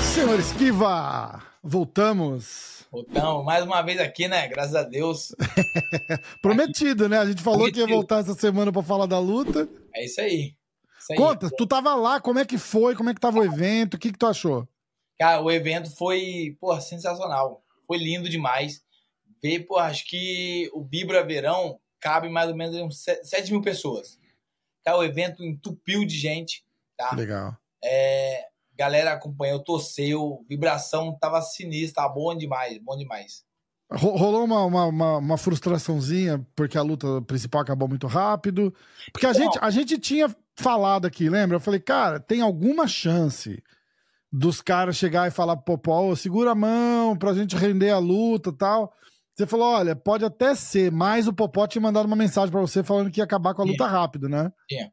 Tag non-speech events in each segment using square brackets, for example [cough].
Senhor Esquiva, voltamos. Voltamos mais uma vez aqui, né? Graças a Deus. [laughs] Prometido, né? A gente falou Prometido. que ia voltar essa semana para falar da luta. É isso aí. Isso aí. Conta, tu tava lá, como é que foi? Como é que tava o evento? O que que tu achou? Cara, o evento foi, pô, sensacional. Foi lindo demais. Ver, pô, acho que o Bibra Verão cabe mais ou menos uns 7 mil pessoas. Tá, o evento entupiu de gente, tá? Legal. É, galera acompanhou, torceu, vibração tava sinistra, tava bom demais, bom demais. Rolou uma, uma, uma, uma, frustraçãozinha porque a luta principal acabou muito rápido. Porque a, gente, a gente tinha falado aqui, lembra? Eu falei, cara, tem alguma chance dos caras chegar e falar pro Popó, segura a mão pra gente render a luta tal. Você falou, olha, pode até ser, mas o Popó tinha mandado uma mensagem para você falando que ia acabar com a luta rápido, né? Tinha.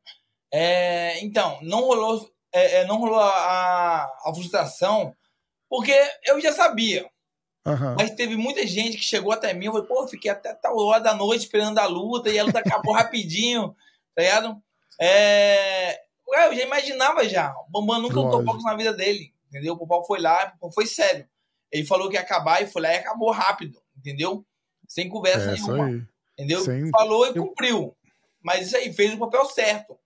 É, então, não rolou, é, é, não rolou a, a, frustração, porque eu já sabia. Uhum. Mas teve muita gente que chegou até mim e falou, pô, fiquei até tal hora da noite esperando a luta e a luta acabou [laughs] rapidinho, tá ligado? É, eu já imaginava já. O Bambam nunca lutou boxe na vida dele, entendeu? O Popó foi lá, foi sério. Ele falou que ia acabar e foi lá e acabou rápido entendeu? Sem conversa é, nenhuma. Entendeu? Sem... Falou e cumpriu. Mas isso aí fez o papel certo.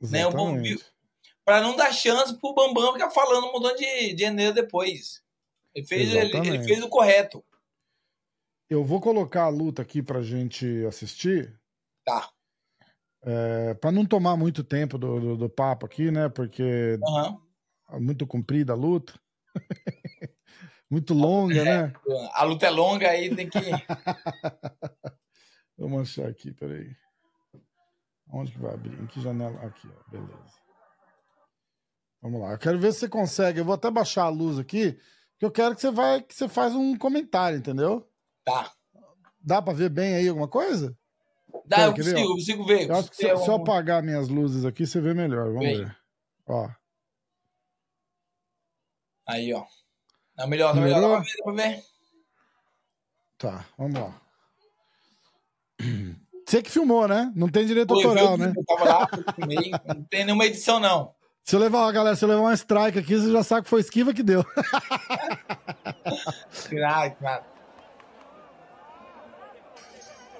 Né? Para não dar chance pro Bambam ficar falando um montão de, de depois. Ele fez, ele, ele, fez o correto. Eu vou colocar a luta aqui pra gente assistir. Tá. É, para não tomar muito tempo do, do, do, papo aqui, né? Porque uhum. é muito comprida a luta. [laughs] Muito longa, é, né? A luta é longa, aí tem que. [laughs] Vamos achar aqui, peraí. Onde que vai abrir? Em que janela? Aqui, ó. Beleza. Vamos lá. Eu quero ver se você consegue. Eu vou até baixar a luz aqui, que eu quero que você vai, que você faz um comentário, entendeu? Tá. Dá pra ver bem aí alguma coisa? Dá, Quer, eu consigo, ver, eu consigo ver. Eu acho que se, se, eu apagar minhas luzes aqui, você vê melhor. Vamos Bem. ver. Ó. Aí, ó. Não, melhor, não, melhor. Dá pra ver, dá pra ver. Tá, vamos lá. Você que filmou, né? Não tem direito Foi, autoral, né? Eu tava lá, filmei. Não tem nenhuma edição, não. Se eu levar, galera, se eu levar uma strike aqui, você já sabe que foi esquiva que deu. [laughs] Claro, claro.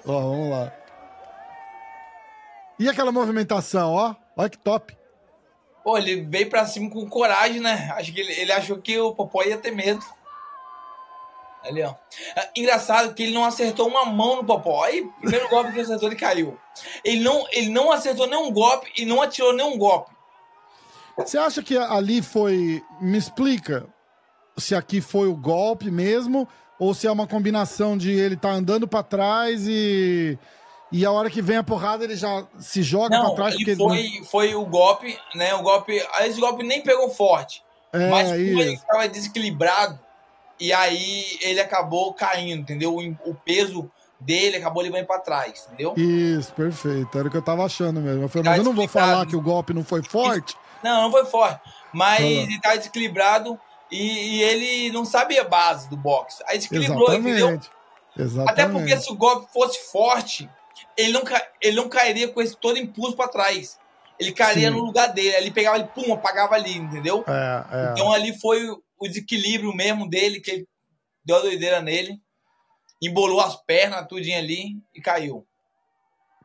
Ó, vamos lá. E aquela movimentação, ó? Olha que top. Pô, ele veio pra cima com coragem, né? Acho que ele, ele achou que o Popó ia ter medo. Ali, ó. É, engraçado que ele não acertou uma mão no Popó. Aí, primeiro golpe que ele acertou, ele caiu. Ele não, ele não acertou nenhum golpe e não atirou nenhum golpe. Você acha que ali foi. Me explica se aqui foi o golpe mesmo ou se é uma combinação de ele tá andando para trás e e a hora que vem a porrada, ele já se joga pra trás. Ele foi, ele... foi o golpe, né? O golpe. Esse golpe nem pegou forte. É, mas como isso. ele estava desequilibrado, e aí ele acabou caindo, entendeu? O, o peso dele acabou levando para trás, entendeu? Isso, perfeito. Era o que eu tava achando mesmo. Eu falei, mas eu não vou falar que o golpe não foi forte. Não, não foi forte. Mas ele tá desequilibrado e, e, ele não sabia a base do boxe. Aí desequilibrou, Exatamente. entendeu? Exatamente. Até porque se o golpe fosse forte, ele não, ele não cairia com esse todo impulso para trás. Ele cairia Sim. no lugar dele. Ele pegava ele, pum, apagava ali, entendeu? É, é. Então ali foi o desequilíbrio mesmo dele, que ele deu a doideira nele, embolou as pernas, tudinho ali e caiu.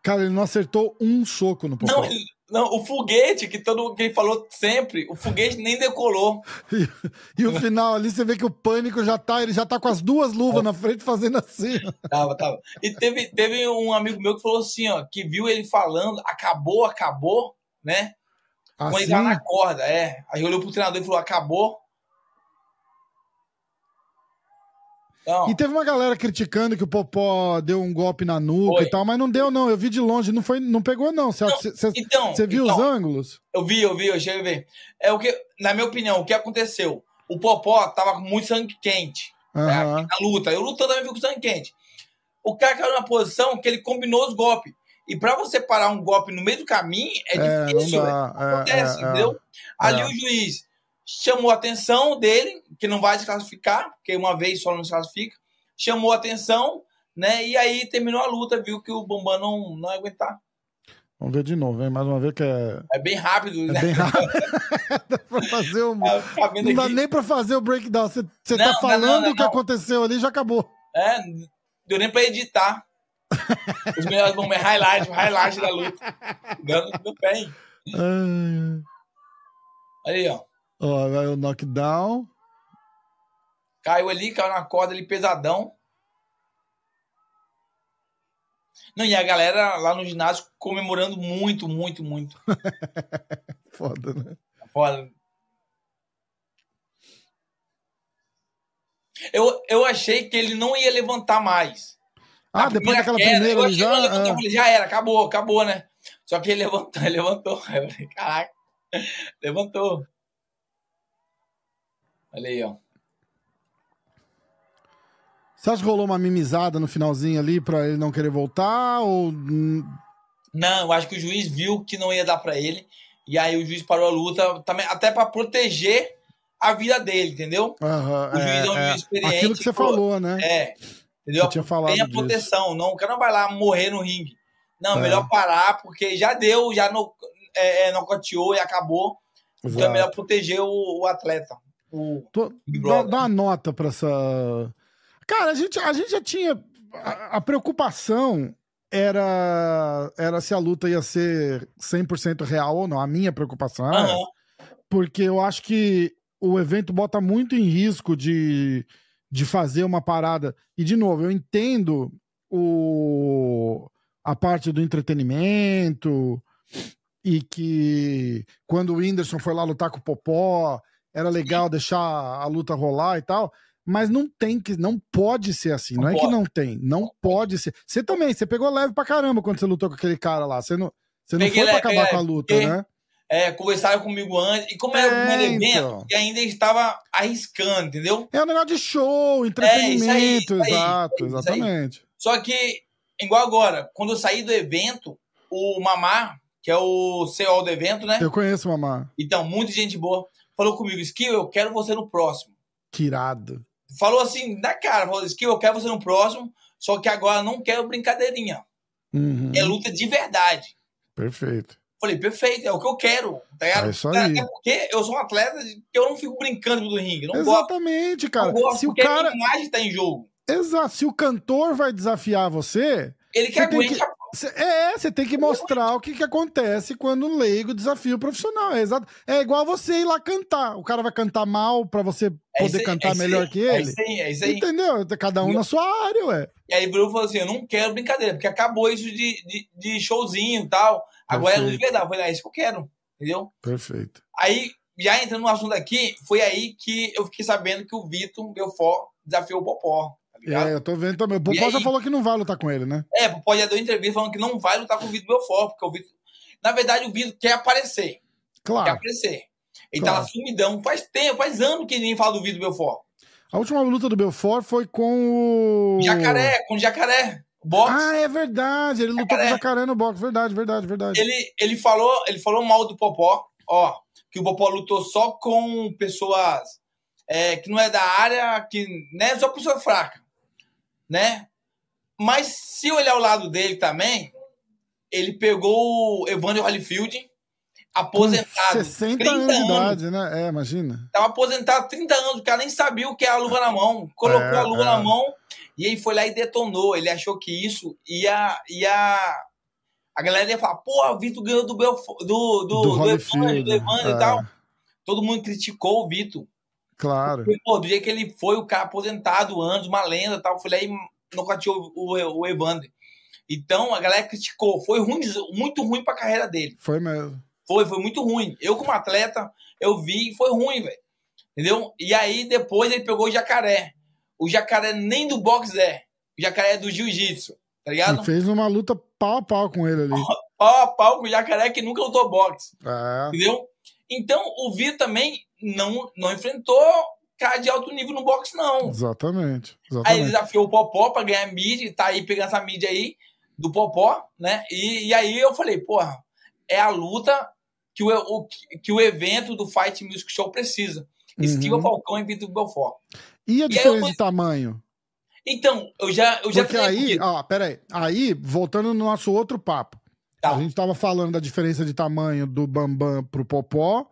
Cara, ele não acertou um soco no Popó. Não, ele, não, o foguete, que todo que ele falou sempre, o foguete nem decolou. E, e, o final ali, você vê que o pânico já tá, ele já tá com as duas luvas na frente fazendo assim. Tava, tava. E teve, teve um amigo meu que falou assim, ó, que viu ele falando, acabou, acabou, né? Assim? Quando ele tava na corda, é. Aí olhou pro treinador e falou, acabou. Então, e teve uma galera criticando que o Popó deu um golpe na nuca foi. e tal, mas não deu, não. Eu vi de longe, não foi, não pegou, não. Você, então, você viu então, os ângulos? Eu vi, eu vi, eu cheguei a ver. É o que, na minha opinião, o que aconteceu? O Popó tava com muito sangue quente uhum. né, na luta. Eu lutando também com sangue quente. O cara caiu na posição que ele combinou os golpes. E para você parar um golpe no meio do caminho é, é difícil. Dá, é, acontece, é, entendeu? Ali o juiz chamou a atenção dele, que não vai se classificar, porque uma vez só não se classifica, chamou a atenção, né? E aí terminou a luta, viu que o Bambam não, não ia aguentar. Vamos ver de novo, hein? Mais uma vez que é. É bem rápido, é né? Bem rápido. [laughs] [laughs] dá pra fazer o. Tá não dá nem pra fazer o breakdown. Você, tá falando o que aconteceu ali e já acabou. É, deu nem pra editar. Os melhores momentos, highlight, highlight da luta. Dando no pé, hein? Aí, ó. Ó, vai o knockdown. Caiu ali, caiu na corda ali pesadão. Não, e a galera lá no ginásio comemorando muito, muito, muito. [laughs] Foda, né? Foda. Eu, eu achei que ele não ia levantar mais. Ah, depois daquela queda, primeira ele já... Levantar, ah. já era, acabou, acabou, né? Só que ele levantou, [laughs] ele levantou. Caraca, levantou. Olha aí, ó. Você acha que rolou uma mimizada no finalzinho ali pra ele não querer voltar? Ou. Não, eu acho que o juiz viu que não ia dar para ele. E aí o juiz parou a luta também, até para proteger a vida dele, entendeu? Uhum, o juiz é, é um é. juiz experiente. Aquilo que você falou, né? É. Entendeu? Tinha falado Tem a proteção. Não, o cara não vai lá morrer no ringue. Não, é. melhor parar, porque já deu, já no, é, é e acabou. Exato. Então é melhor proteger o, o atleta. Tô, dá, dá uma nota pra essa Cara, a gente, a gente já tinha. A, a preocupação era, era se a luta ia ser 100% real ou não. A minha preocupação era uhum. Porque eu acho que o evento bota muito em risco de, de fazer uma parada. E, de novo, eu entendo o, a parte do entretenimento e que quando o Whindersson foi lá lutar com o Popó, era legal deixar a luta rolar e tal mas não tem que, não pode ser assim. Não, não é pode. que não tem, não pode ser. Você também, você pegou leve pra caramba quando você lutou com aquele cara lá. Você não, você não foi pra acabar é, com a luta, porque, né? É, conversaram comigo antes. E como é, o primeiro evento, então. e ainda estava arriscando, entendeu? É um negócio de show, entretenimento, é, aí, exato, aí, exatamente. Só que, igual agora, quando eu saí do evento, o Mamar, que é o CEO do evento, né? Eu conheço o Mamar. Então, muita gente boa, falou comigo, Skill, eu quero você no próximo. Tirado falou assim, na cara, falou que eu quero você no próximo, só que agora não quero brincadeirinha. Uhum. É luta de verdade. Perfeito. Falei, perfeito, é o que eu quero. Tá É isso aí. Até porque eu sou um atleta que eu não fico brincando do ringue. Não Exatamente, gosto. cara. Não gosto, Se o cara... a imagem tá em jogo. Exato. Se o cantor vai desafiar você. Ele quer aguentar Cê, é, você tem que mostrar o que, que acontece quando o leigo desafia o profissional. É, exato. é igual você ir lá cantar. O cara vai cantar mal para você é poder é cantar é melhor que ele. É isso aí, é isso aí. Entendeu? Cada um na sua área, ué. E aí o Bruno falou assim: eu não quero brincadeira, porque acabou isso de, de, de showzinho e tal. Agora é luz verdade. Eu falei, é isso que eu quero. Entendeu? Perfeito. Aí, já entrando no assunto aqui, foi aí que eu fiquei sabendo que o Vitor Belfort desafiou o Popó. Tá é, eu tô vendo também. O Popó já falou que não vai lutar com ele, né? É, o Popó já deu entrevista falando que não vai lutar com o Vitor Belfort, porque o Vitor. Na verdade, o Vitor quer aparecer. Claro. Quer aparecer. Ele claro. tá lá sumidão. Faz tempo, faz anos que ninguém fala do Vitor Belfort. A última luta do Belfort foi com o. Jacaré, com o Jacaré. Boxe. Ah, é verdade. Ele jacaré. lutou com o Jacaré no boxe. Verdade, verdade, verdade. Ele, ele, falou, ele falou mal do Popó, ó, que o Popó lutou só com pessoas é, que não é da área, que né, só pessoa fraca né? Mas se olhar o lado dele também, ele pegou o Evander Holyfield, aposentado. Com 60 anos, anos de idade, né? É, imagina. Tava aposentado 30 anos, o cara nem sabia o que é a luva na mão. Colocou é, a luva é. na mão e aí foi lá e detonou. Ele achou que isso ia. ia a galera ia falar, pô, o Vitor ganhou do, Belf do, do, do, do Evander, do Evander é. e tal. Todo mundo criticou o Vitor. Claro. Porque, pô, do dia que ele foi, o cara aposentado anos, uma lenda tal, foi lá e nocauteou o, o, o Evander. Então, a galera criticou. Foi ruim, muito ruim pra carreira dele. Foi mesmo. Foi, foi muito ruim. Eu, como atleta, eu vi e foi ruim, velho. Entendeu? E aí, depois, ele pegou o jacaré. O jacaré nem do boxe é. O jacaré é do jiu-jitsu, tá ligado? Ele fez uma luta pau a pau com ele ali. [laughs] Pau a pau com o jacaré que nunca lutou boxe. É. Entendeu? Então, o Vitor também não, não enfrentou cara de alto nível no boxe, não. Exatamente. exatamente. Aí ele desafiou o Popó pra ganhar mídia, tá aí pegando essa mídia aí do Popó, né? E, e aí eu falei, porra, é a luta que o, o, que o evento do Fight Music Show precisa. Esquiva uhum. Falcão e Vitor Belfort. E a diferença eu... de tamanho? Então, eu já, eu já Porque aí, ó, peraí. Aí, voltando no nosso outro papo. Tá. A gente tava falando da diferença de tamanho do Bambam pro Popó.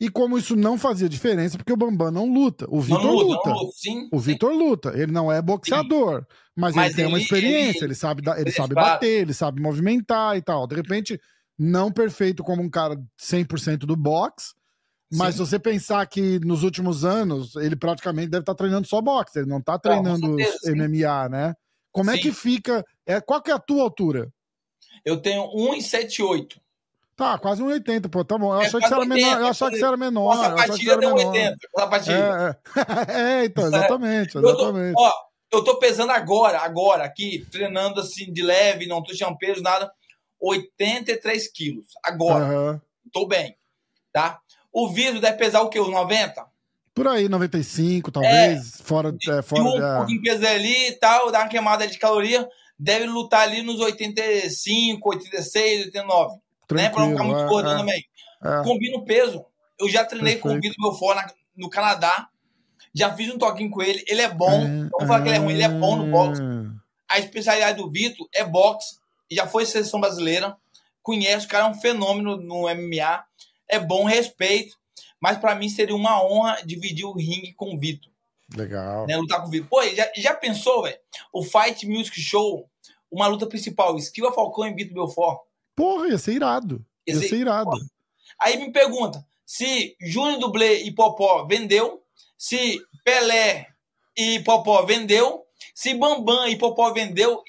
E como isso não fazia diferença, porque o Bambam não luta. O Vitor luta. luta. Sim, o Vitor luta. Ele não é boxeador, mas, mas, ele tem uma experiência, ele, ele sabe, ele, ele sabe bater, ele sabe movimentar e tal. De repente, não perfeito como um cara 100% do boxe, mas Sim. se você pensar que nos últimos anos ele praticamente deve estar tá treinando só boxe, ele não está treinando não, certeza, MMA, né? Como sim. é que fica? É, qual que é a tua altura? Eu tenho 1,78. Tá, quase 1,80, pô, tá bom. Eu é, achei que você era menor. Eu achei que você era menor. Nossa, a partida deu 1,80. A partida. É, é. [laughs] é, então, exatamente, exatamente. Eu tô, ó, eu tô pesando agora, agora, aqui, treinando assim de leve, não tô chamando peso, nada. 83 quilos. Agora. Uhum. Tô bem. Tá? O vidro deve pesar o quê? Os 90? Por aí, 95, talvez. É, fora. É, fora um da... pouquinho peso ali e tal, dá uma queimada de caloria. Deve lutar ali nos 85, 86, 89. Tranquilo, né? Pra não ficar muito é, gordão é, também. É. Combina o peso. Eu já treinei Perfeito. com o Vitor Belfort na, no Canadá. Já fiz um toquinho com ele. Ele é bom. É, Vamos falar que ele é ruim. Ele é bom no boxe. A especialidade do Vitor é boxe. Já foi seleção brasileira. Conhece, o cara é um fenômeno no MMA. É bom, respeito. Mas para mim seria uma honra dividir o ringue com o Vitor. Legal. Né, lutar com o Vitor. Pô, já, já pensou, velho? O Fight Music Show, uma luta principal, Esquiva Falcão e Vitor Belfort. Porra, ia ser irado. Ia, ia ser, ser irado. Porra. Aí me pergunta, se Júnior Dublê e Popó vendeu, se Pelé e Popó vendeu, se Bambam e Popó vendeu,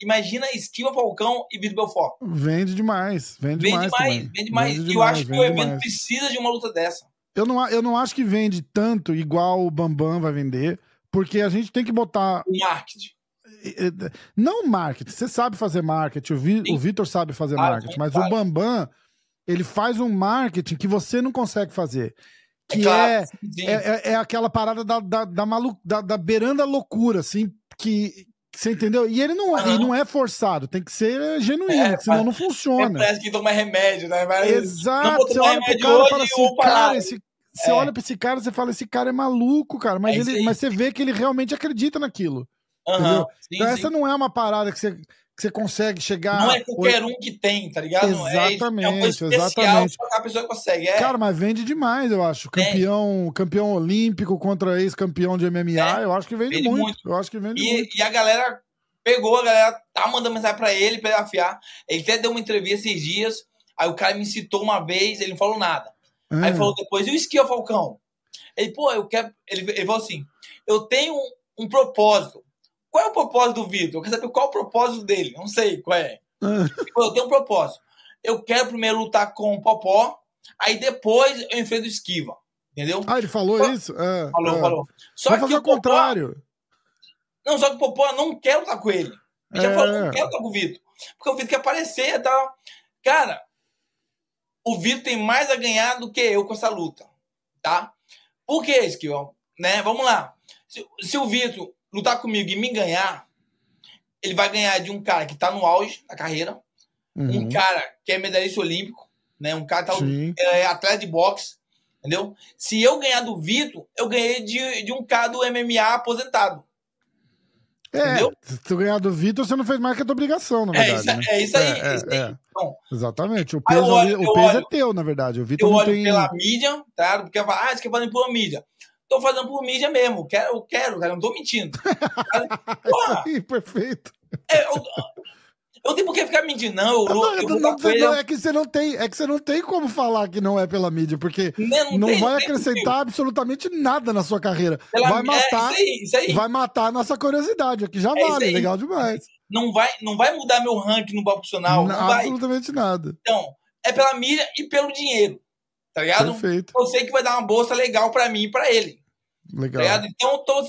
imagina Esquiva Falcão e Vitor Belfort. Vende demais, vende, vende demais. demais vende demais. Vende e eu acho que o evento demais. precisa de uma luta dessa. Eu não, eu não acho que vende tanto igual o Bambam vai vender, porque a gente tem que botar. O marketing. Não marketing, você sabe fazer marketing, o, Vi, o Vitor sabe fazer marketing, mas o Bambam, ele faz um marketing que você não consegue fazer. É que é, claro, é, é, é, aquela parada da, da, da, malu, da, da beiranda loucura, assim, que, você entendeu? E ele não, uhum. ele não é forçado, tem que ser genuíno, é, senão não funciona. Parece que toma remédio, né? Mas Exato, você olha pro cara e fala assim, cara, esse, você é. olha pra esse cara e fala, esse cara é maluco, cara, mas, é ele, mas você vê que ele realmente acredita naquilo. Uhum, sim, então sim. essa não é uma parada que você, que você consegue chegar. Não é qualquer um que tem, tá ligado? Exatamente, é, é exatamente. A pessoa consegue. É. Cara, mas vende demais, eu acho. Campeão, campeão olímpico contra ex-campeão de MMA, é. eu acho que vende, vende muito. muito. Eu acho que vende e, muito. E a galera pegou, a galera tá mandando mensagem pra ele, pra ele afiar. Ele até deu uma entrevista esses dias. Aí o cara me citou uma vez, ele não falou nada. Aí ele falou depois, e o esqui, Falcão? Ele, pô, eu quero. Ele, ele falou assim: eu tenho um, um propósito. Qual é o propósito do Vitor? Eu quero saber qual é o propósito dele. Não sei qual é. eu tenho um propósito. Eu quero primeiro lutar com o Popó, aí depois eu enfrento o Esquiva. Entendeu? Ah, ele falou isso? É, falou, é. falou. Só Vai que fazer o Popó... contrário. Não, só que o Popó não quer lutar com ele. Ele é. já falou, não quer lutar com o Vitor. Porque o Vitor quer aparecer e tal. Cara, o Vitor tem mais a ganhar do que eu com essa luta. Tá? Por que, Esquiva? Né? Vamos lá. Se, se o Vitor lutar comigo e me ganhar, ele vai ganhar de um cara que tá no auge da carreira, uhum. um cara que é medalhista olímpico, né? Um cara que tá, é atleta de boxe, entendeu? Se eu ganhar do Vitor, eu ganhei de, de um cara do MMA aposentado. É, entendeu? se tu ganhar do Vitor, você não fez mais que a tua obrigação, na verdade. É isso, né? é isso aí. É, é, isso aí. É. Então, Exatamente. O peso, olho, o peso é olho, é teu, na verdade. O Vitor eu olho tem... pela mídia, tá? Porque ah, você quer fazer por mídia tô fazendo por mídia mesmo. Quero, eu quero, cara, não tô mentindo. Porra! [laughs] perfeito. É, eu, eu tenho por que ficar mentindo, não. Eu, não, eu não, não é que você não tem, é que você não tem como falar que não é pela mídia, porque não, não tem, vai acrescentar absolutamente nada na sua carreira. Pela, vai matar, é, isso aí, isso aí. vai matar a nossa curiosidade, aqui já é vale, legal demais. Não vai, não vai mudar meu ranking no profissional, não, não absolutamente vai. nada. Então, é pela mídia e pelo dinheiro. Tá ligado? Perfeito. Eu sei que vai dar uma bolsa legal para mim e pra ele. Legal. Tá então eu tô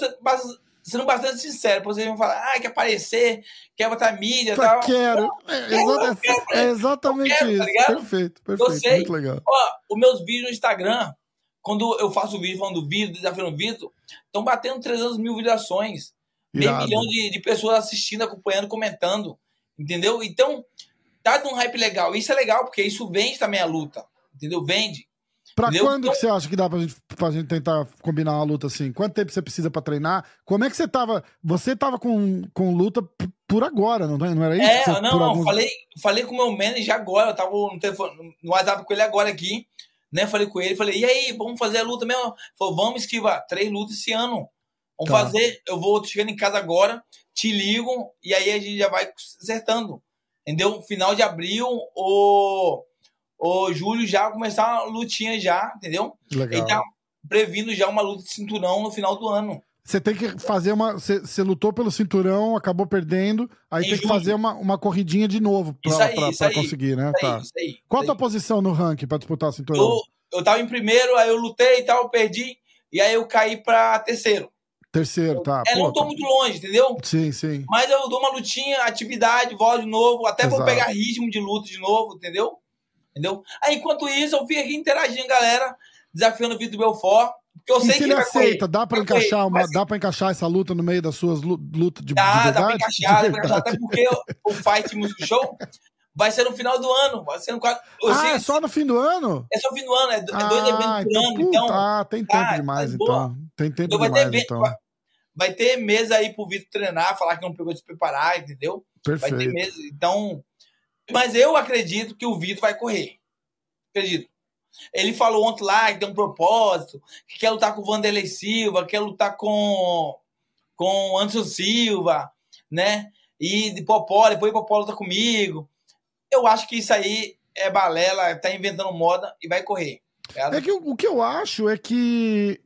sendo bastante sincero. Vocês vão falar, ah, quer aparecer, quer botar mídia e tal. Quero. É, exa quero, é exatamente quero, tá isso. Tá perfeito, perfeito. Eu sei. Muito legal. Ó, os meus vídeos no Instagram, quando eu faço vídeo falando do vídeo, desafiando o Vitor, estão batendo 300 mil visualizações. Meio milhão de, de pessoas assistindo, acompanhando, comentando. Entendeu? Então, tá num hype legal. Isso é legal, porque isso vende também a luta. Entendeu? Vende. Pra Entendeu? quando então... que você acha que dá pra gente, pra gente tentar combinar uma luta assim? Quanto tempo você precisa pra treinar? Como é que você tava. Você tava com, com luta por agora, não, não era isso? É, você, não, não. Alguns... Falei, falei com o meu manager agora, eu tava no, telefone, no WhatsApp com ele agora aqui, né? Falei com ele, falei, e aí, vamos fazer a luta mesmo? Falou, vamos esquivar três lutas esse ano. Vamos tá. fazer, eu vou chegando em casa agora, te ligo, e aí a gente já vai acertando. Entendeu? Final de abril, ou o Júlio já começar a lutinha já, entendeu? Legal. Ele tá previndo já uma luta de cinturão no final do ano. Você tem que fazer uma. Você lutou pelo cinturão, acabou perdendo, aí em tem julho. que fazer uma, uma corridinha de novo pra, aí, pra, pra conseguir, né? Isso tá. Aí, aí, Qual a tua posição no ranking pra disputar o cinturão? Eu, eu tava em primeiro, aí eu lutei e tal, perdi, e aí eu caí pra terceiro. Terceiro, tá. É, Pô, não tô tá. muito longe, entendeu? Sim, sim. Mas eu dou uma lutinha, atividade, volto de novo, até Exato. vou pegar ritmo de luta de novo, entendeu? Entendeu? Aí, enquanto isso, eu fico aqui interagindo, galera, desafiando o Vitor Belfort. Porque eu e sei que ele, aceita, dá pra, encaixar uma, dá pra encaixar essa luta no meio das suas lutas de, dá, de verdade? Dá pra encaixar, dá pra encaixar até porque o, Fight Music Show vai ser no final do ano. Vai ser no quadro. Ah, é só no fim do ano? É só no fim do ano, é, é dois eventos por então, ano. Puta, então, ah, tem tempo tá, demais, então. Tem tempo então, demais, ter, então. Vai, vai ter mesa aí pro Vitor treinar, falar que não pegou de se preparar, entendeu? Perfeito. Vai ter mesa, então... Mas eu acredito que o Vitor vai correr. Acredito. Ele falou ontem lá que tem um propósito, que quer lutar com o Vanderlei Silva, quer lutar com com Anderson Silva, né? E de Popó, depois Popó luta comigo. Eu acho que isso aí é balela, tá inventando moda e vai correr. É que o, o que eu acho é que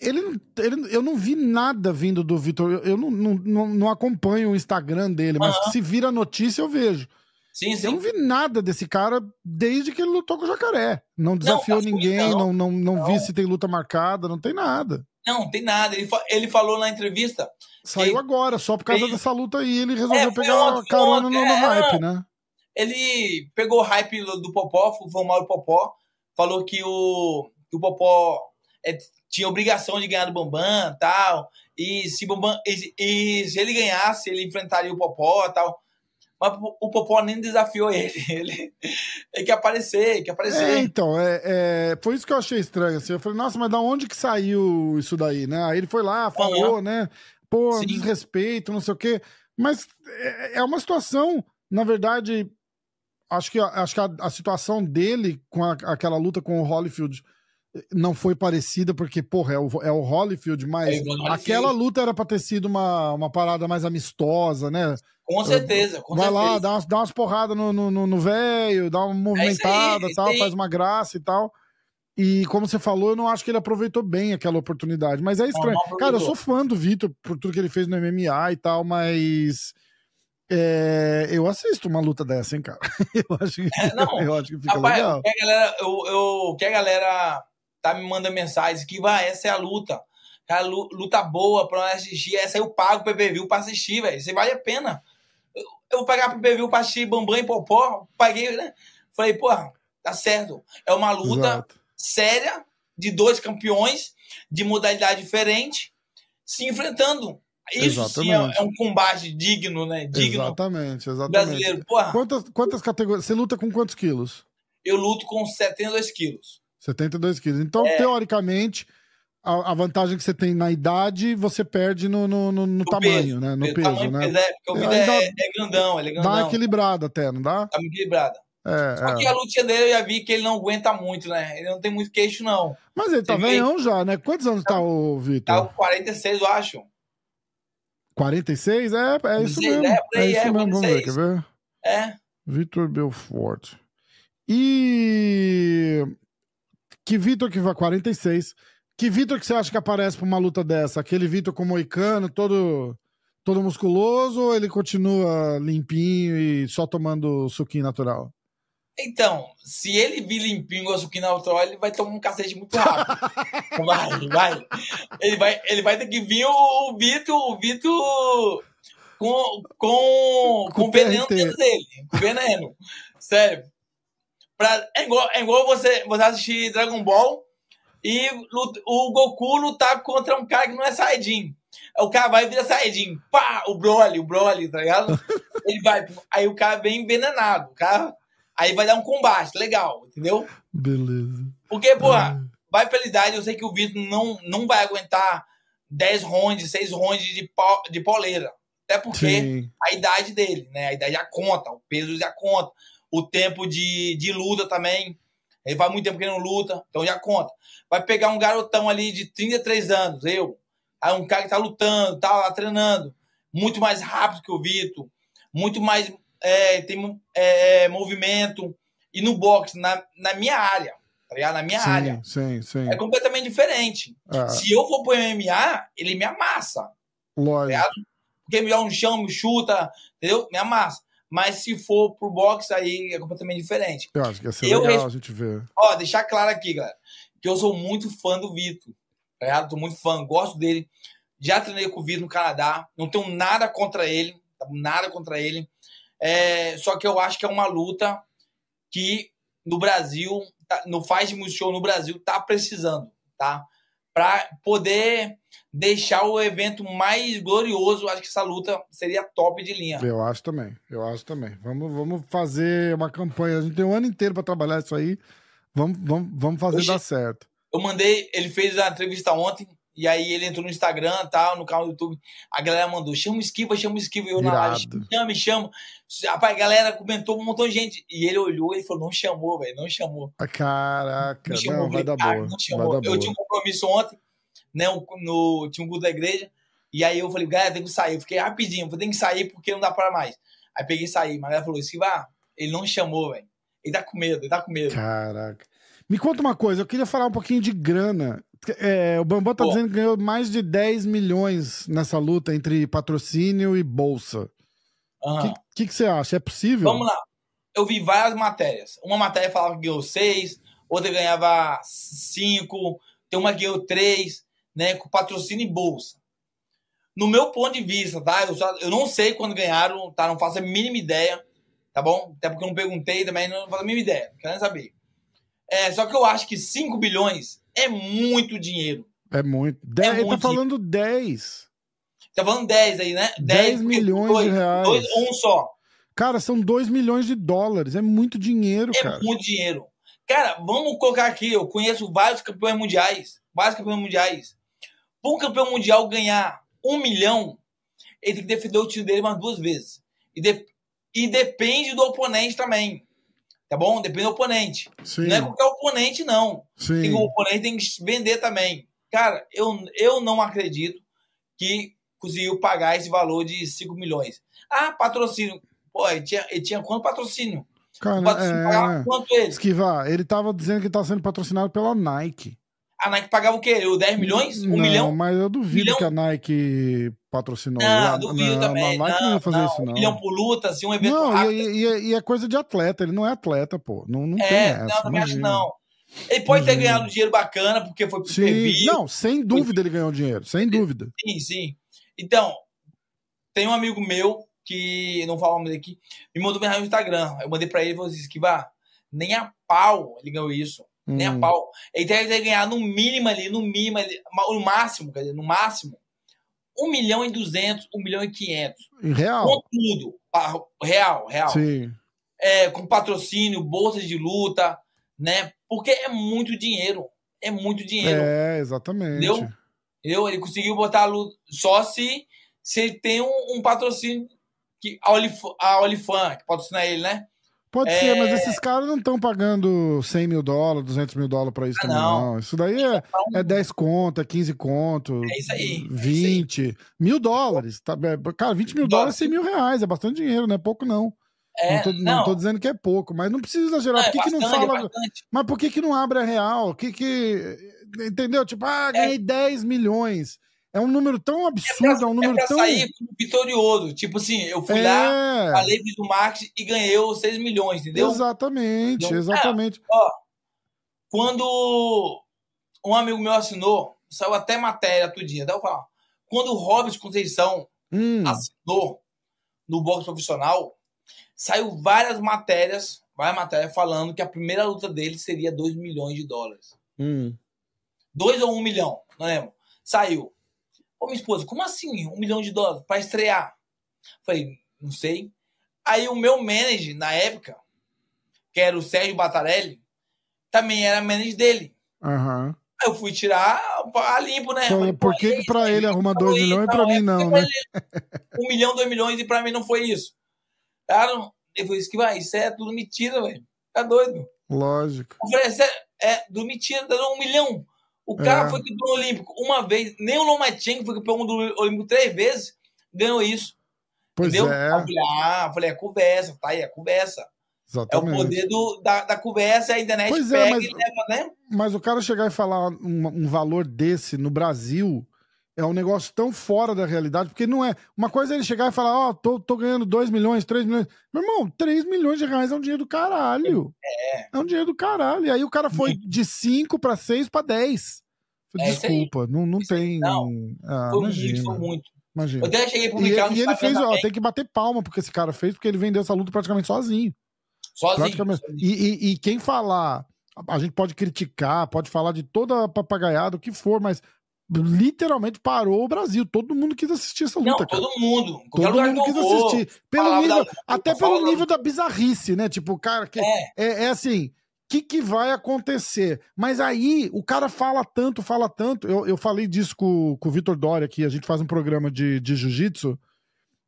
ele, ele, eu não vi nada vindo do Vitor. Eu, eu não, não, não, acompanho o Instagram dele, mas uhum. se vira notícia eu vejo. Sim, sim. Eu não vi nada desse cara desde que ele lutou com o Jacaré. Não desafiou não, ninguém, não, não, não, não, vi se tem luta marcada, não tem nada. Não, tem nada. Ele, ele falou na entrevista. Saiu agora, só por causa dessa luta aí. Ele resolveu é, pegar ontem, carona ontem, no, no é, hype, né? Ele pegou o hype do Popó, foi o Mauro Popó. Falou que o, que o Popó é, tinha obrigação de ganhar do Bambam tal. E se, Bambam, e, e se ele ganhasse, ele enfrentaria o Popó tal mas o Popó nem desafiou ele. [laughs] Ele, ele quer aparecer, quer aparecer. É, então, é, é, foi isso que eu achei estranho. Assim. Eu falei, nossa, mas da onde que saiu isso daí, né? Aí ele foi lá, falou, né? Pô, Sim. desrespeito, não sei o quê. Mas é, é uma situação, na verdade, acho que, acho que a, a situação dele com a, aquela luta com o Holyfield não foi parecida, porque, porra, é o, é o Holyfield, mas é aquela luta era pra ter sido uma, uma parada mais amistosa, né? Com certeza, com Vai certeza. lá, dá umas, dá umas porradas no velho, no, no dá uma movimentada é tal, faz uma graça e tal. E como você falou, eu não acho que ele aproveitou bem aquela oportunidade. Mas é estranho. Não, não Cara, eu sou fã do Vitor por tudo que ele fez no MMA e tal, mas. É, eu assisto uma luta dessa, hein, cara. [laughs] Eu acho que, é, não, [laughs] eu acho que fica rapaz, legal. Que a galera, eu, eu, que a galera tá me mandando mensagem que vai, essa é a luta. Cara, luta boa pra assistir. Essa eu pago PPV pra assistir, velho. Isso vale a pena. Eu, eu vou pagar PPV pra assistir Bambam e Popó. Paguei, né? Falei, porra, tá certo. É uma luta Exato. séria de dois campeões de modalidade diferente se enfrentando. Isso sim é, é, um combate digno, né? Digno. Exatamente, exatamente. Brasileiro. Porra. Quantas, quantas categorias? Você luta com quantos quilos? Eu luto com 72 quilos. 72 quilos. Então, é. teoricamente, a, a, vantagem que você tem na idade, você perde no, no, no, no tamanho, peso, né? No peso, né? Peso, é, porque o vídeo é, dá, é, grandão, ele é grandão. Dá equilibrada até, não dá? Dá equilibrada. É, Só é. que a lutinha dele eu já vi que ele não aguenta muito, né? Ele não tem muito queixo, não. Mas ele tá velhão já, né? Quantos anos tá, tá o Vitor? Tá com 46, eu acho. 46? É, é isso mesmo. É, é isso é, mesmo, vamos ver, quer ver? É. Vitor Belfort. E que Vitor que vai 46. Que Vitor que você acha que aparece pra uma luta dessa? Aquele Vitor com moicano, todo todo musculoso, ou ele continua limpinho e só tomando suquinho natural? Então, se ele vir limpinho com suquinho natural, ele vai tomar um cacete muito rápido. [laughs] vai, vai. Ele vai, ele vai ter que vir o Vitor, o Vitor com, com, com, com veneno dentro dele. Com veneno. Sério. Pra, é, igual, é igual você, você assistir Dragon Ball e o Goku lutar contra um cara que não é Saiyajin. O cara vai virar Saiyajin. Pá! O Broly, o Broly, tá ligado? [laughs] Ele vai. Aí o cara vem envenenado. O cara, aí vai dar um combate, legal, entendeu? Beleza. Porque, pô, ah. vai pela idade, eu sei que o Vitor não, não vai aguentar 10 rondes, 6 rondes de, de poleira. Até porque Sim. a idade dele, né? A idade já conta, o peso já conta, o tempo de, de luta também. Ele faz muito tempo que ele não luta, então já conta. Vai pegar um garotão ali de 33 anos, eu. Aí um cara que tá lutando, tá lá treinando, muito mais rápido que o Vitor, muito mais é, tem é, movimento. E no boxe, na, na minha área, tá ligado? Na minha sim, área. Sim, sim. É completamente diferente. Ah. Se eu for pro MMA, ele me amassa. Lógico. Tá Porque me dá um chão, me chuta, entendeu? Me amassa. Mas se for pro boxe, aí é completamente diferente. Eu acho que ia ser eu legal res... a gente ver. Ó, deixar claro aqui, galera, que eu sou muito fã do Vitor. Tá ligado? Tô muito fã, gosto dele. Já treinei com o Vitor no Canadá. Não tenho nada contra ele. Nada contra ele. É... Só que eu acho que é uma luta que no Brasil, tá, no Faz de Show no Brasil, tá precisando, tá? Para poder deixar o evento mais glorioso. Acho que essa luta seria top de linha. Eu acho também. Eu acho também. Vamos, vamos fazer uma campanha. A gente tem um ano inteiro para trabalhar isso aí. Vamos, vamos, vamos fazer Oxe, dar certo. Eu mandei, ele fez a entrevista ontem. E aí ele entrou no Instagram, tal, no canal do YouTube. A galera mandou, chama o Esquiva, chama o Esquiva. E eu na live, chama, me chama. Rapaz, a galera comentou um montão de gente. E ele olhou e falou, não chamou, velho, não chamou. Ah, caraca, não, chamou, não vai, dar boa, não chamou. vai dar boa. Eu tinha um compromisso ontem né, no, tinha um culto da igreja. E aí eu falei, galera, tem que sair. Eu fiquei rapidinho, vou ter que sair porque não dá para mais. Aí peguei e saí. Mas ela falou, Silva, ele não chamou, velho. Ele tá com medo, ele tá com medo. Caraca. Me conta uma coisa, eu queria falar um pouquinho de grana. É, o Bambam tá Pô. dizendo que ganhou mais de 10 milhões nessa luta entre patrocínio e bolsa. O uhum. que, que, que, você acha? É possível? Vamos lá. Eu vi várias matérias. Uma matéria falava que ganhou 6, outra ganhava 5, tem uma que ganhou 3 né, com patrocínio e bolsa. No meu ponto de vista, tá? Eu, só, eu não sei quando ganharam, tá? Não faço a mínima ideia, tá bom? Até porque eu não perguntei também, não faço a mínima ideia, não quero nem saber. É, só que eu acho que 5 bilhões é muito dinheiro. É muito. De, é ele tá muito tá falando 10. Tá falando 10 aí, né? 10, 10 milhões dois, de reais. Dois, um só. Cara, são 2 milhões de dólares. É muito dinheiro, é cara. É muito dinheiro. Cara, vamos colocar aqui. Eu conheço vários campeões mundiais. Vários campeões mundiais. Para um campeão mundial ganhar um milhão, ele tem que defender o time dele umas duas vezes. E, de, e depende do oponente também. Tá bom? Depende do oponente. Sim. Não é qualquer oponente, não. Sim. O oponente tem que vender também. Cara, eu, eu não acredito que conseguiu pagar esse valor de 5 milhões. Ah, patrocínio. Pô, ele tinha, ele tinha quanto patrocínio? Cara, patrocínio é... quanto ele? Esquivar, ele tava dizendo que estava sendo patrocinado pela Nike a Nike pagava o quê? O 10 milhões? Um não, milhão? mas eu duvido milhão? que a Nike patrocinou. Não, duvido não, também. A Nike não, não ia fazer não, isso, não. Um milhão por luta, assim, um evento não, rápido. E, e, e, é coisa de atleta, ele não é atleta, pô. Não, não é, tem essa. Não, também acho que não. Ele pode ter ganhado dinheiro bacana, porque foi pro sim. Não, sem dúvida ele ganhou dinheiro, sem dúvida. Sim, sim. Então, tem um amigo meu, que não fala o nome aqui, me mandou mensagem no Instagram. Eu mandei pra ele e falei assim, vá, nem a pau ele ganhou isso. Hum. Nem a hum. pau. Ele deve ter ganhado no mínimo ali, no mínimo ali, no máximo, quer dizer, no máximo, 1 milhão e 200, 1 milhão e 500. Em real? Com tudo. Real, real. Sim. É, com patrocínio, bolsas de luta, né? Porque é muito dinheiro. É muito dinheiro. É, exatamente. Entendeu? Entendeu? Ele conseguiu botar a luta só se, se ele tem um, um patrocínio que a Olifan, a Olifan, que patrocina ele, né? Pode é... ser, mas esses caras não estão pagando 100 mil dólares, 200 mil dólares pra isso ah, também, não. não. Isso daí é, é 10 conto, é 15 conto, é isso aí, 20, é isso aí. mil dólares. Tá, é, cara, 20 mil dólares é 100 mil reais, é bastante dinheiro, não é pouco não. É, não, tô, não. não tô dizendo que é pouco, mas não precisa exagerar. Não, por que, bastante, que não fala? Mas por que, que não abre a real? Que que. Entendeu? Tipo, ah, ganhei é. 10 milhões. É um número tão absurdo, é, pra, é um número é tão. sair vitorioso. Tipo assim, eu fui é... lá, falei, fiz o marketing e ganhei os 6 milhões, entendeu? Exatamente, então, exatamente. É, ó, quando um amigo meu assinou, saiu até matéria todo dia. Daí eu falo, quando o Robson Conceição hum. assinou no boxe profissional, saiu várias matérias, várias matérias falando que a primeira luta dele seria 2 milhões de dólares. 2 hum. ou 1 um milhão, não lembro. Saiu. Ô, minha esposa, como assim? Um milhão de dólares para estrear? Falei, não sei. Aí o meu manager, na época, que era o Sérgio Batarelli, também era menos dele. Uhum. Eu fui tirar a limpo, né? Falei, por que, que pra ele arruma 2 milhões e pra mim não, né? Um milhão, dois milhões e pra mim não foi isso. Cara, ele falou, isso que vai, isso é tudo mentira, velho. Tá doido. Lógico. Eu falei, é, é tudo mentira, dando um milhão. O cara é. foi campeão olímpico uma vez, nem o Lomachenko, que foi campeão do olímpico três vezes, ganhou isso. Pois entendeu? é. Eu falei, ah, falei, é conversa, tá aí, é conversa. Exatamente. É o poder do, da, da conversa, a internet pois é, pega é, mas, e leva, né? Mas o cara chegar e falar um, um, valor desse no Brasil é um negócio tão fora da realidade, porque não é. Uma coisa é ele chegar e falar, ó, oh, tô, tô ganhando 2 milhões, 3 milhões. Meu irmão, 3 milhões de reais é um dinheiro do caralho. É. É um dinheiro do caralho. E aí o cara foi de 5 para 6 para 10. Desculpa, não, não tem. Não, ah, foi imagina. muito, foi muito. Imagina. Eu até cheguei a publicar e, e ele fez, ó, tem que bater palma porque esse cara fez, porque ele vendeu essa luta praticamente sozinho. Sozinho. Praticamente. sozinho. E, e, e, quem falar, a gente pode criticar, pode falar de toda a papagaiada, o que for, mas literalmente parou o Brasil. Todo mundo quis assistir essa luta. Não, cara. todo mundo. Todo mundo quis assistir. Pelo nível, da, até pelo nível da bizarrice, né? Tipo, cara, que é, é, é assim que, que vai acontecer? Mas aí o cara fala tanto, fala tanto. Eu, eu falei disso com, com o Vitor Doria aqui, a gente faz um programa de, de jiu-jitsu.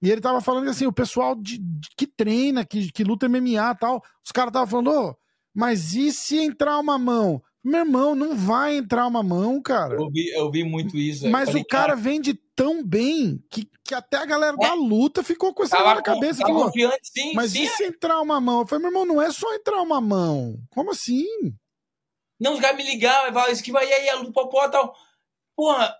E ele tava falando assim: o pessoal de, de, que treina, que, que luta MMA e tal, os caras estavam falando, oh, mas e se entrar uma mão? Meu irmão, não vai entrar uma mão, cara. Eu vi, eu vi muito isso. Mas falei, o cara, cara vende tão bem que, que até a galera é. da luta ficou com esse na cabeça. Tava falou, confiante, sim, mas sim, e se entrar uma mão? Eu falei, meu irmão, não é só entrar uma mão. Como assim? Não, os caras me ligaram, vai isso que vai aí, a popó e tal. Porra,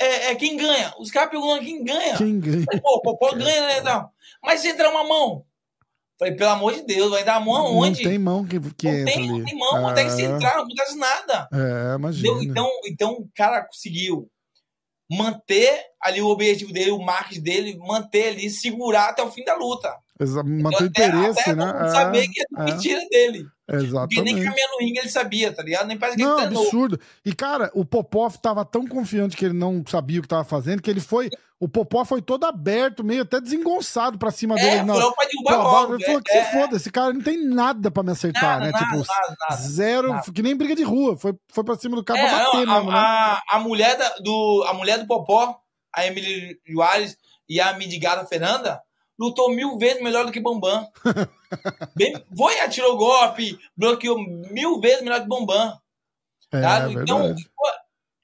é, é, quem ganha. Os caras perguntando quem ganha. Quem ganha? Pô, o Popó ganha, né? Tal. Mas se entrar uma mão, Falei, pelo amor de Deus, vai dar a mão aonde? Não tem mão que, que não entra tem, ali. Não tem mão, não tem que entrar, não acontece nada. É, imagina. Então, então o cara conseguiu manter ali o objetivo dele, o marketing dele, manter ali, segurar até o fim da luta. Manter o interesse, até, né? É, saber que é, é mentira dele. Exatamente. Porque nem caminhando no ringue ele sabia, tá ligado? Nem parece que não, ele treinou. absurdo. E, cara, o Popov tava tão confiante que ele não sabia o que tava fazendo, que ele foi o Popó foi todo aberto, meio até desengonçado pra cima é, dele. Não. Pra derrubar logo. Ele falou que é, se foda, esse cara não tem nada pra me acertar, nada, né? Nada, tipo, nada, zero, que nem briga de rua. Foi, foi pra cima do cara é, pra bater não, mesmo, a, né? A, a, mulher da, do, a mulher do Popó, a Emily Juarez e a Midigada Fernanda, lutou mil vezes melhor do que Bambam. [laughs] Bem, foi, atirou golpe, bloqueou mil vezes melhor que Bambam. É, tá? Então,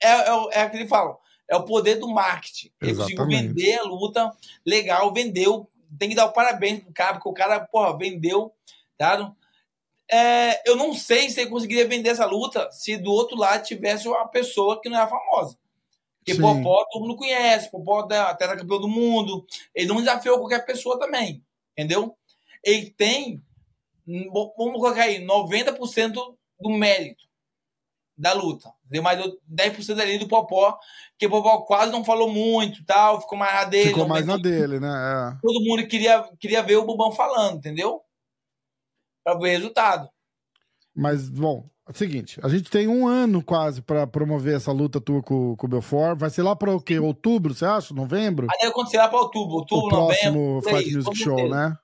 é, é, é aquele que fala é o poder do marketing. Ele conseguiu vender a luta, legal, vendeu. Tem que dar o parabéns pro cara, porque o cara, porra, vendeu, tá? É, eu não sei se ele conseguiria vender essa luta se do outro lado tivesse uma pessoa que não era famosa. Porque Sim. Popó todo mundo conhece, Popó até era campeão do mundo. Ele não desafiou qualquer pessoa também, entendeu? Ele tem, vamos colocar aí, 90% do mérito da luta. Deu mais 10% ali do Popó, que o Popó quase não falou muito tal, ficou mais na dele. Ficou mais na dele, né? É. Todo mundo queria, queria ver o Bubão falando, entendeu? Pra ver o resultado. Mas, bom, é o seguinte, a gente tem um ano quase para promover essa luta tua com, com o Belfort. Vai ser lá para o quê? Outubro, você acha? Novembro? Aí acontecer lá para outubro, outubro, o próximo novembro. Fight Music Show, né?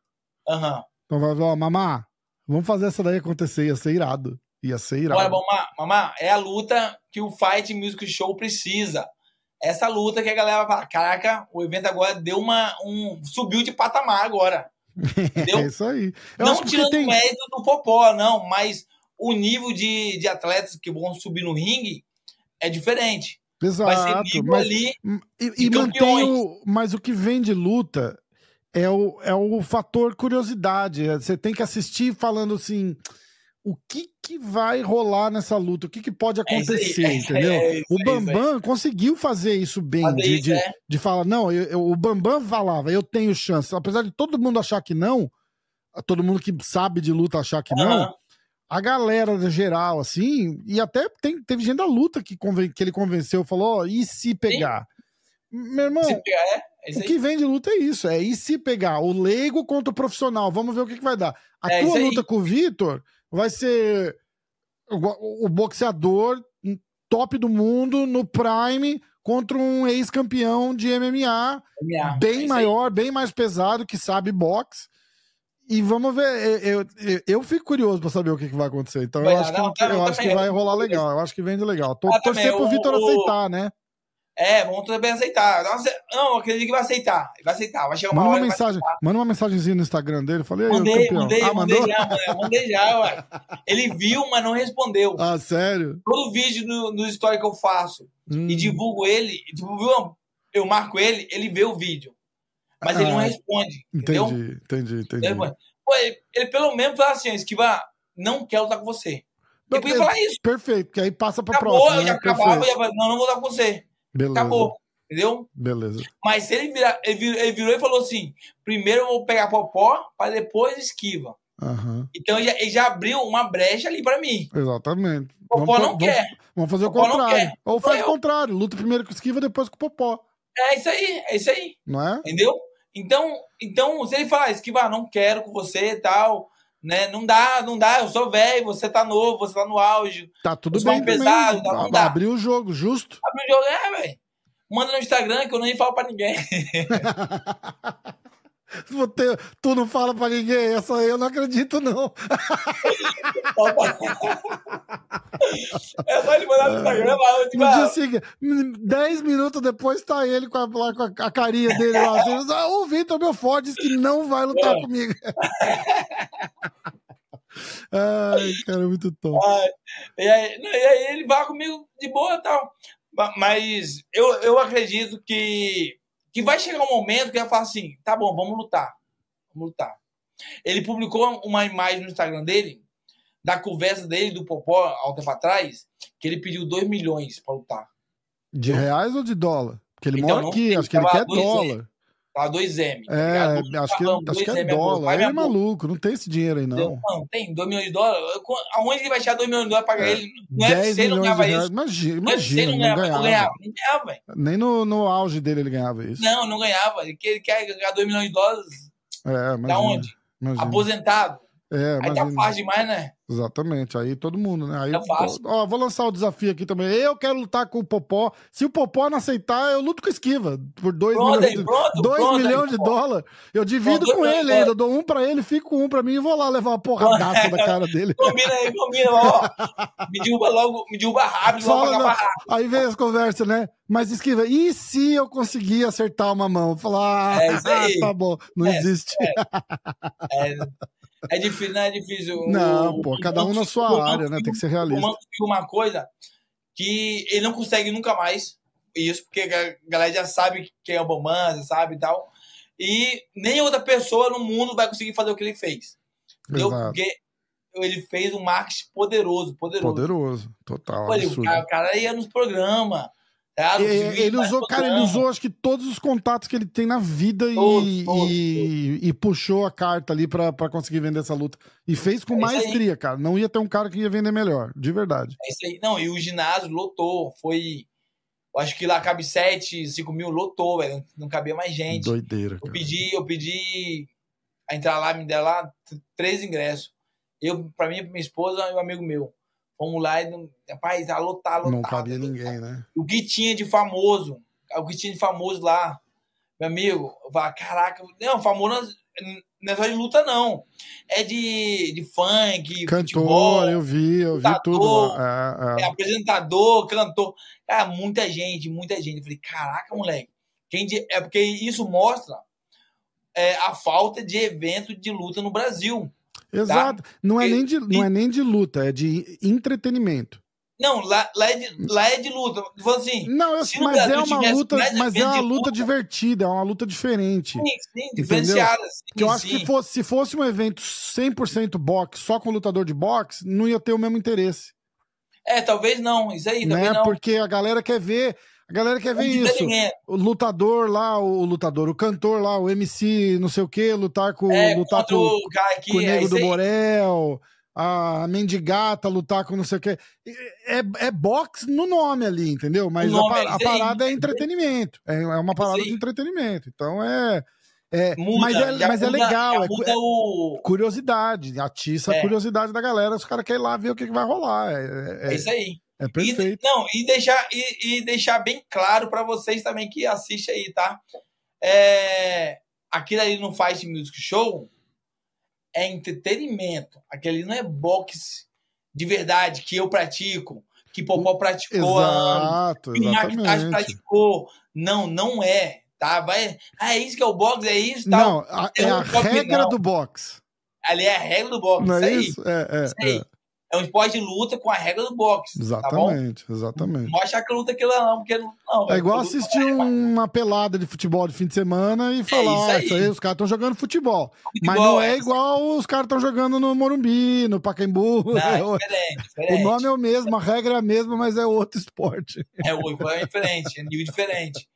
Aham. Uhum. Então vai ver, ó, mamá, vamos fazer essa daí acontecer, ia ser irado. Ia ser irado. Olha, mamá, mamá, é a luta que o Fight Music Show precisa. Essa luta que a galera vai falar, caraca, o evento agora deu uma. Um, subiu de patamar agora. [laughs] Entendeu? é isso aí. Eu não tirando tem... o mérito do Popó, não, mas o nível de, de atletas que vão subir no ringue é diferente. Exato. mas, ali e, e mantém o, mas o que vem de luta é o, é o fator curiosidade. Você tem que assistir falando assim o que, que vai rolar nessa luta, o que, que pode acontecer, [laughs] é entendeu? É o Bambam conseguiu fazer isso bem, fazer de, isso, de, é. de, falar, não, eu, eu, o Bambam falava, eu tenho chance, apesar de todo mundo achar que não, todo mundo que sabe de luta achar que uhum. não, a galera geral, assim, e até tem, teve gente da luta que, conven, que ele convenceu, falou, oh, e se pegar? Sim. Meu irmão, pegar, é? É o que vem de luta é isso, é e se pegar o leigo contra o profissional, vamos ver o que, que vai dar. A é tua luta com o Vitor vai ser o, boxeador top do mundo no Prime contra um ex-campeão de MMA, MMA. bem é maior, bem mais pesado, que sabe boxe. e vamos ver, eu, eu, eu fico curioso para saber o que, que, vai acontecer. Então eu acho, não, que, eu acho que vai rolar legal. Eu acho que vende legal. Tô, ah, torcer pro Vitor aceitar, né? É, vamos também aceitar. Não, acredito que vai aceitar. Vai aceitar. Vai chegar uma manda uma mensagem, Manda uma mensagenzinha no Instagram dele. Falei, mandei, campeão. mandei, ah, mandei já, mano, mandei já, ué. Ele viu, mas não respondeu. Ah, sério? Todo vídeo no, no story que eu faço hum. e divulgo ele, tipo, viu, eu marco ele, ele vê o vídeo. Mas ah, ele não responde. Entendi, entendeu? entendi, entendi. Ele, Pô, ele, ele, pelo menos fala assim, esquiva, não quero estar com você. Ele podia falar isso. Perfeito, porque aí passa pra Acabou, próxima. Já né? acabava, já, não, não vou estar com você. Beleza. Acabou. Entendeu? Beleza. Mas se ele, virar, ele, virou, ele virou e falou assim: primeiro eu vou pegar popó, para depois esquiva. Uhum. Então ele já, ele já, abriu uma brecha ali para mim. Exatamente. Popó vamos, não vamos, quer. Vamos fazer popó o contrário. Ou faz o contrário: luta primeiro com esquiva, depois com popó. É isso aí, é isso aí. Não é? Entendeu? Então, então se ele falar, esquiva, não quero com você e tal. Né? Não dá, não dá, eu sou velho, você tá novo, você tá no auge. Tá tudo bem. Pesado, não, não dá. Abriu o jogo, justo. Abriu o jogo, é, velho. Manda no Instagram que eu nem falo pra ninguém. [laughs] tu não fala pra ninguém, essa aí eu não acredito, não. [laughs] é só ele mandar no Instagram, mas tipo, No dia seguinte, 10 minutos depois tá ele com a, lá, com a carinha dele lá. Assim, ah, o Vitor Belfort disse que não vai lutar é. comigo. [laughs] Ai, cara, muito top. e, aí, e aí ele vai comigo de boa e tal. Mas eu, eu acredito que, que vai chegar um momento que vai falar assim: tá bom, vamos lutar. Vamos lutar. Ele publicou uma imagem no Instagram dele, da conversa dele do Popó, há um tempo atrás, que ele pediu 2 milhões para lutar. De reais ou de dólar? Porque ele então, mora aqui, acho que ele quer dólar. Tá 2M. Tá é, acho que, acho que é dólar. Ele é maluco, não tem esse dinheiro aí, não. Não, tem 2 milhões de dólares. Aonde ele vai achar 2 milhões de dólares pra pagar é, ele? Não é 10 se ele não ganhava isso. Imagina, imagina não, não, ganhava. Não ganhava, não ganhava Nem no, no auge dele ele ganhava isso. Não, não ganhava. Ele quer ganhar 2 milhões de dólares. É, imagina, da onde? Imagina. Aposentado. É, aí tá fácil demais, né? Exatamente, aí todo mundo, né? Aí, é fácil. Ó, vou lançar o desafio aqui também. Eu quero lutar com o Popó. Se o Popó não aceitar, eu luto com esquiva. Por 2 milhões, aí, pronto, dois pronto, milhões aí, de dólares. Eu divido pronto, com ele ainda. Eu dou um pra ele, fico com um pra mim e vou lá levar uma porradaça da cara dele. Combina aí, combina, ó. Me derruba logo, me derruba rápido, Fala, logo rápido. Aí vem as conversas, né? Mas esquiva, e se eu conseguir acertar uma mão? Falar, ah, é tá bom, não é, existe. É, [laughs] é. É difícil, não é difícil. Não, o, pô, cada um na sua área, né? Tem que ser realista. Uma coisa que ele não consegue nunca mais isso, porque a galera já sabe quem é o Bomanza, sabe e tal. E nem outra pessoa no mundo vai conseguir fazer o que ele fez. Entendeu? Porque ele fez um marketing poderoso, poderoso. Poderoso, total. Pô, ele, o, cara, o cara ia nos programas é, ele usou, cara, ele usou acho que todos os contatos que ele tem na vida e, todos, e, todos. e, puxou a carta ali para conseguir vender essa luta. E fez com é maestria, cara. Não ia ter um cara que ia vender melhor, de verdade. É isso aí. Não, e o ginásio lotou. Foi. Acho que lá cabe 7, 5 mil, lotou, velho. Não cabia mais gente. Doideira. Cara. Eu pedi, eu pedi a entrar lá, me deram lá três ingressos. Eu, pra mim, pra minha esposa e um amigo meu. Vamos lá e, rapaz, tá lotado, lotado. Não cabia ninguém, né? O que tinha de famoso, o que tinha de famoso lá, meu amigo, falava, caraca, não, famoso não é só de luta, não. É de, de funk, Cantor, futebol, eu vi, eu vi tudo. É, é. é, apresentador, cantor. Cara, muita gente, muita gente. Eu falei, caraca, moleque. Quem de... É porque isso mostra é, a falta de evento de luta no Brasil. Exato. Tá? Não, é nem de, não é nem de luta, é de entretenimento. Não, lá, lá, é, de, lá é de luta. Assim, não, eu, mas é uma luta, mas é uma luta, luta, divertida, é uma luta diferente. Sim, sim, diferenciada. Sim, que eu acho que fosse, se fosse um evento 100% boxe, só com lutador de boxe, não ia ter o mesmo interesse. É, talvez não, isso aí, né? não. Porque a galera quer ver a galera quer ver isso. O lutador lá, o lutador, o cantor lá, o MC, não sei o que, lutar com, é, lutar com, o, aqui, com o Nego é do Borel, a mendigata lutar com não sei o que. É, é boxe no nome ali, entendeu? Mas a, a, parada é entretenimento. É, é uma parada de entretenimento. Então é. É, muda, mas é, mas é legal, é, é o... curiosidade, atiça a é. curiosidade da galera, os caras querem ir lá ver o que, que vai rolar. É, é, é isso aí. É perfeito. E, não, e deixar, e, e deixar bem claro para vocês também que assistem aí, tá? É, aquilo ali no Fight Music Show é entretenimento. Aquele não é boxe de verdade que eu pratico, que Popó praticou, Exato, que Max praticou. Não, não é. Tá? Vai, ah, é isso que é o boxe, é isso? Tal. Não, a, é, é a regra do boxe. Ali é a regra do boxe. Não é isso? É, é, isso aí. É. É um esporte de luta com a regra do boxe. Tá exatamente, tá exatamente. Não achar que luta aquilo não, porque não. é igual assistir uma pelada de futebol de fim de semana e falar, é isso, aí. isso aí, os caras estão jogando futebol. futebol. Mas não é, é igual os caras estão jogando no Morumbi, no Pacaembu. Não, é [laughs] diferente, diferente. O nome é o mesmo, a regra é a mesma, mas é outro esporte. É, é diferente, é nível diferente.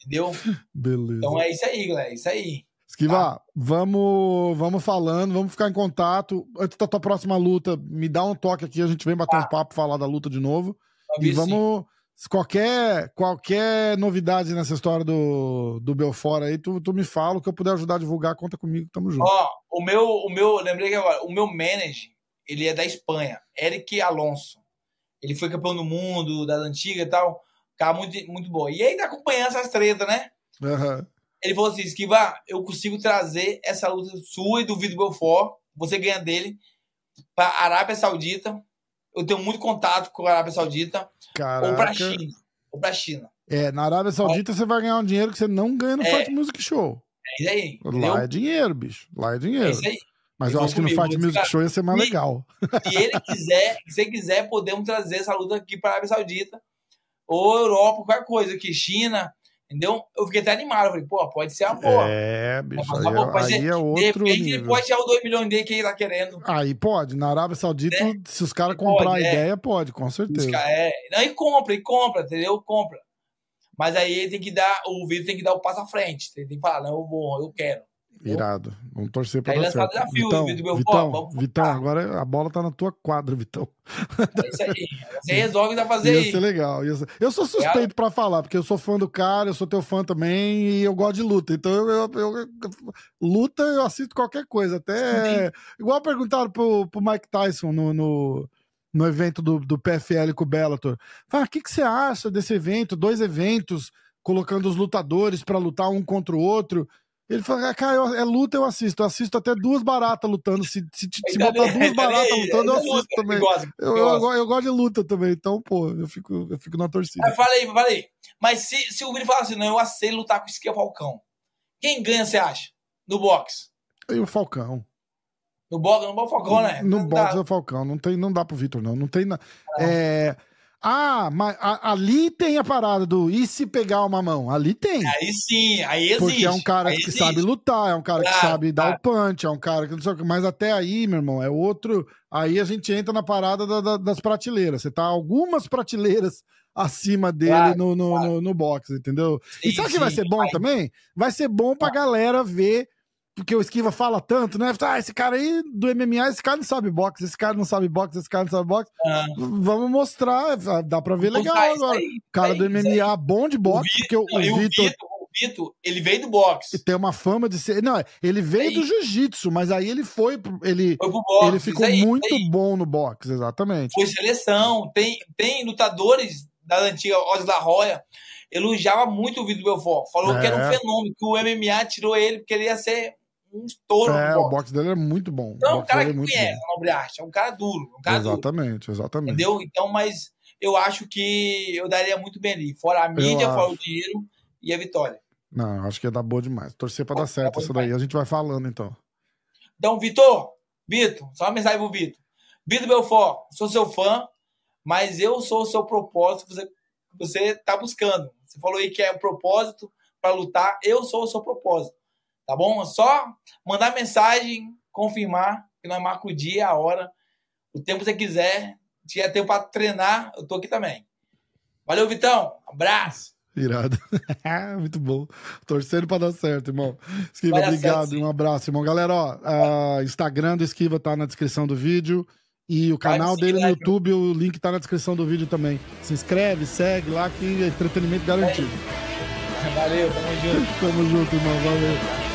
Entendeu? Beleza. Então é isso aí, galera, é isso aí. Esquiva, tá. vamos, vamos falando, vamos ficar em contato. Antes da tua próxima luta, me dá um toque aqui, a gente vem bater tá. um papo, falar da luta de novo. E vamos. Qualquer, qualquer novidade nessa história do, do Belfort aí, tu, tu me fala, o que eu puder ajudar a divulgar, conta comigo, tamo junto. Ó, o meu, o meu, lembrei que agora, o meu manager, ele é da Espanha, Eric Alonso. Ele foi campeão do mundo, das antigas e tal. Cara muito, muito bom. E aí tá acompanhando essas tretas, né? Aham. Uhum. Ele falou assim: Esquiva, eu consigo trazer essa luta sua e do Vitor Belfort, você ganha dele, para Arábia Saudita. Eu tenho muito contato com a Arábia Saudita. Caraca. Ou para China. Ou para China. É, na Arábia Saudita você vai ganhar um dinheiro que você não ganha no é, Fight Music Show. É isso aí. Entendeu? Lá é dinheiro, bicho. Lá é dinheiro. É isso aí. Mas eu, eu acho que no Fight Music Show ia ser mais e, legal. Se ele quiser, se ele quiser, podemos trazer essa luta aqui para a Arábia Saudita ou Europa, qualquer coisa aqui, China, Entendeu? Eu fiquei até animado. falei, pô, pode ser a boa. É, bicho. Aí, boa, é- aí ser, é outro de nível. Ele pode tirar os 2 milhões dele que ele tá querendo. Aí pode. Na Arábia Saudita, é. se os caras comprar a é. ideia, pode, com certeza. É. Não, e compra, e compra, entendeu? Compra. Mas aí ele tem que dar, o vídeo tem que dar o passo à frente. Ele tem que falar, não, eu vou, eu quero. Irado. Vamos torcer para dar certo. Desafio, Vitão, meu Vitão, pô, Vitão agora a bola tá na tua quadra, Vitão. É isso aí. [laughs] Você resolve dar fazer ia aí. ser legal. Ser... Eu sou suspeito para falar, porque eu sou fã do cara, eu sou teu fã também e eu gosto de luta. Então, eu, eu, eu luta eu assisto qualquer coisa. Até. Sim. Igual perguntaram pro, pro Mike Tyson no, no, no evento do, do PFL com o Bellator. Fala, o que, que você acha desse evento? Dois eventos colocando os lutadores para lutar um contra o outro. Ele fala, cara, eu, é luta, eu assisto. Eu assisto até duas baratas lutando. Se, se, se [laughs] botar duas [laughs] baratas lutando, eu assisto também. Eu, eu, eu, gosto de luta também. Então, pô, eu fico, eu fico na torcida. Eu falei, falei. Mas se, se o Vini falar assim, não, eu aceito lutar com o Esquia Falcão. Quem ganha, você acha? No boxe? E o Falcão. No boxe, no boxe, Falcão, né? No boxe é o Falcão. Não, tem, não dá pro Vitor, não. Não tem. Na... É ah, mas a, ali tem a parada do e se pegar uma mão? Ali tem. Aí sim, aí existe. Porque é um cara que existe. sabe lutar, é um cara claro, que sabe claro. dar o punch, é um cara que não sei o que. Mas até aí, meu irmão, é outro. Aí a gente entra na parada da, da, das prateleiras. Você tá algumas prateleiras acima dele claro, no, no, no, no, box, entendeu? Sim, e sabe o que vai ser bom também? Vai ser bom pra galera ver porque o Esquiva fala tanto, né? Ah, esse cara aí do MMA, esse cara não sabe boxe, esse cara não sabe boxe, esse cara não sabe boxe. Ah. Vamos mostrar, dá pra ver legal agora. Aí, cara aí, do MMA bom de boxe, porque o, o Vitor. Vitor, ele veio do boxe. Tem uma fama de ser. Não, ele veio do jiu-jitsu, mas aí ele foi. Ele, foi boxe, ele ficou aí, muito bom no boxe, exatamente. Foi seleção. Tem, tem lutadores da antiga Oz da Roya elogiava muito o Vitor Belfort. Falou é. que era um fenômeno, que o MMA tirou ele porque ele ia ser um estouro. É, o boxe dele é muito bom. Então, é um cara que é conhece a nobre arte, é um cara duro. Um cara exatamente, duro, exatamente. Entendeu? Então, mas eu acho que eu daria muito bem ali. Fora a mídia, fora o dinheiro e a vitória. Não, acho que ia dar boa demais. Torcer pra dar certo isso daí. A gente vai falando, então. Então, Vitor, Vitor, só uma mensagem pro Vitor. Vitor Belfort, sou seu fã, mas eu sou o seu propósito que você, você tá buscando. Você falou aí que é o propósito para lutar, eu sou o seu propósito. Tá bom? É só mandar mensagem, confirmar que nós marca o dia, a hora, o tempo que você quiser. Se tiver tempo para treinar, eu tô aqui também. Valeu, Vitão. Abraço. Irado. [laughs] Muito bom. Torcendo para dar certo, irmão. Esquiva, obrigado. Certo, um abraço, irmão. Galera, ó, Instagram do Esquiva tá na descrição do vídeo. E o canal dele no YouTube, o link tá na descrição do vídeo também. Se inscreve, segue lá que é entretenimento garantido. Valeu, tamo junto. [laughs] tamo junto, irmão. Valeu.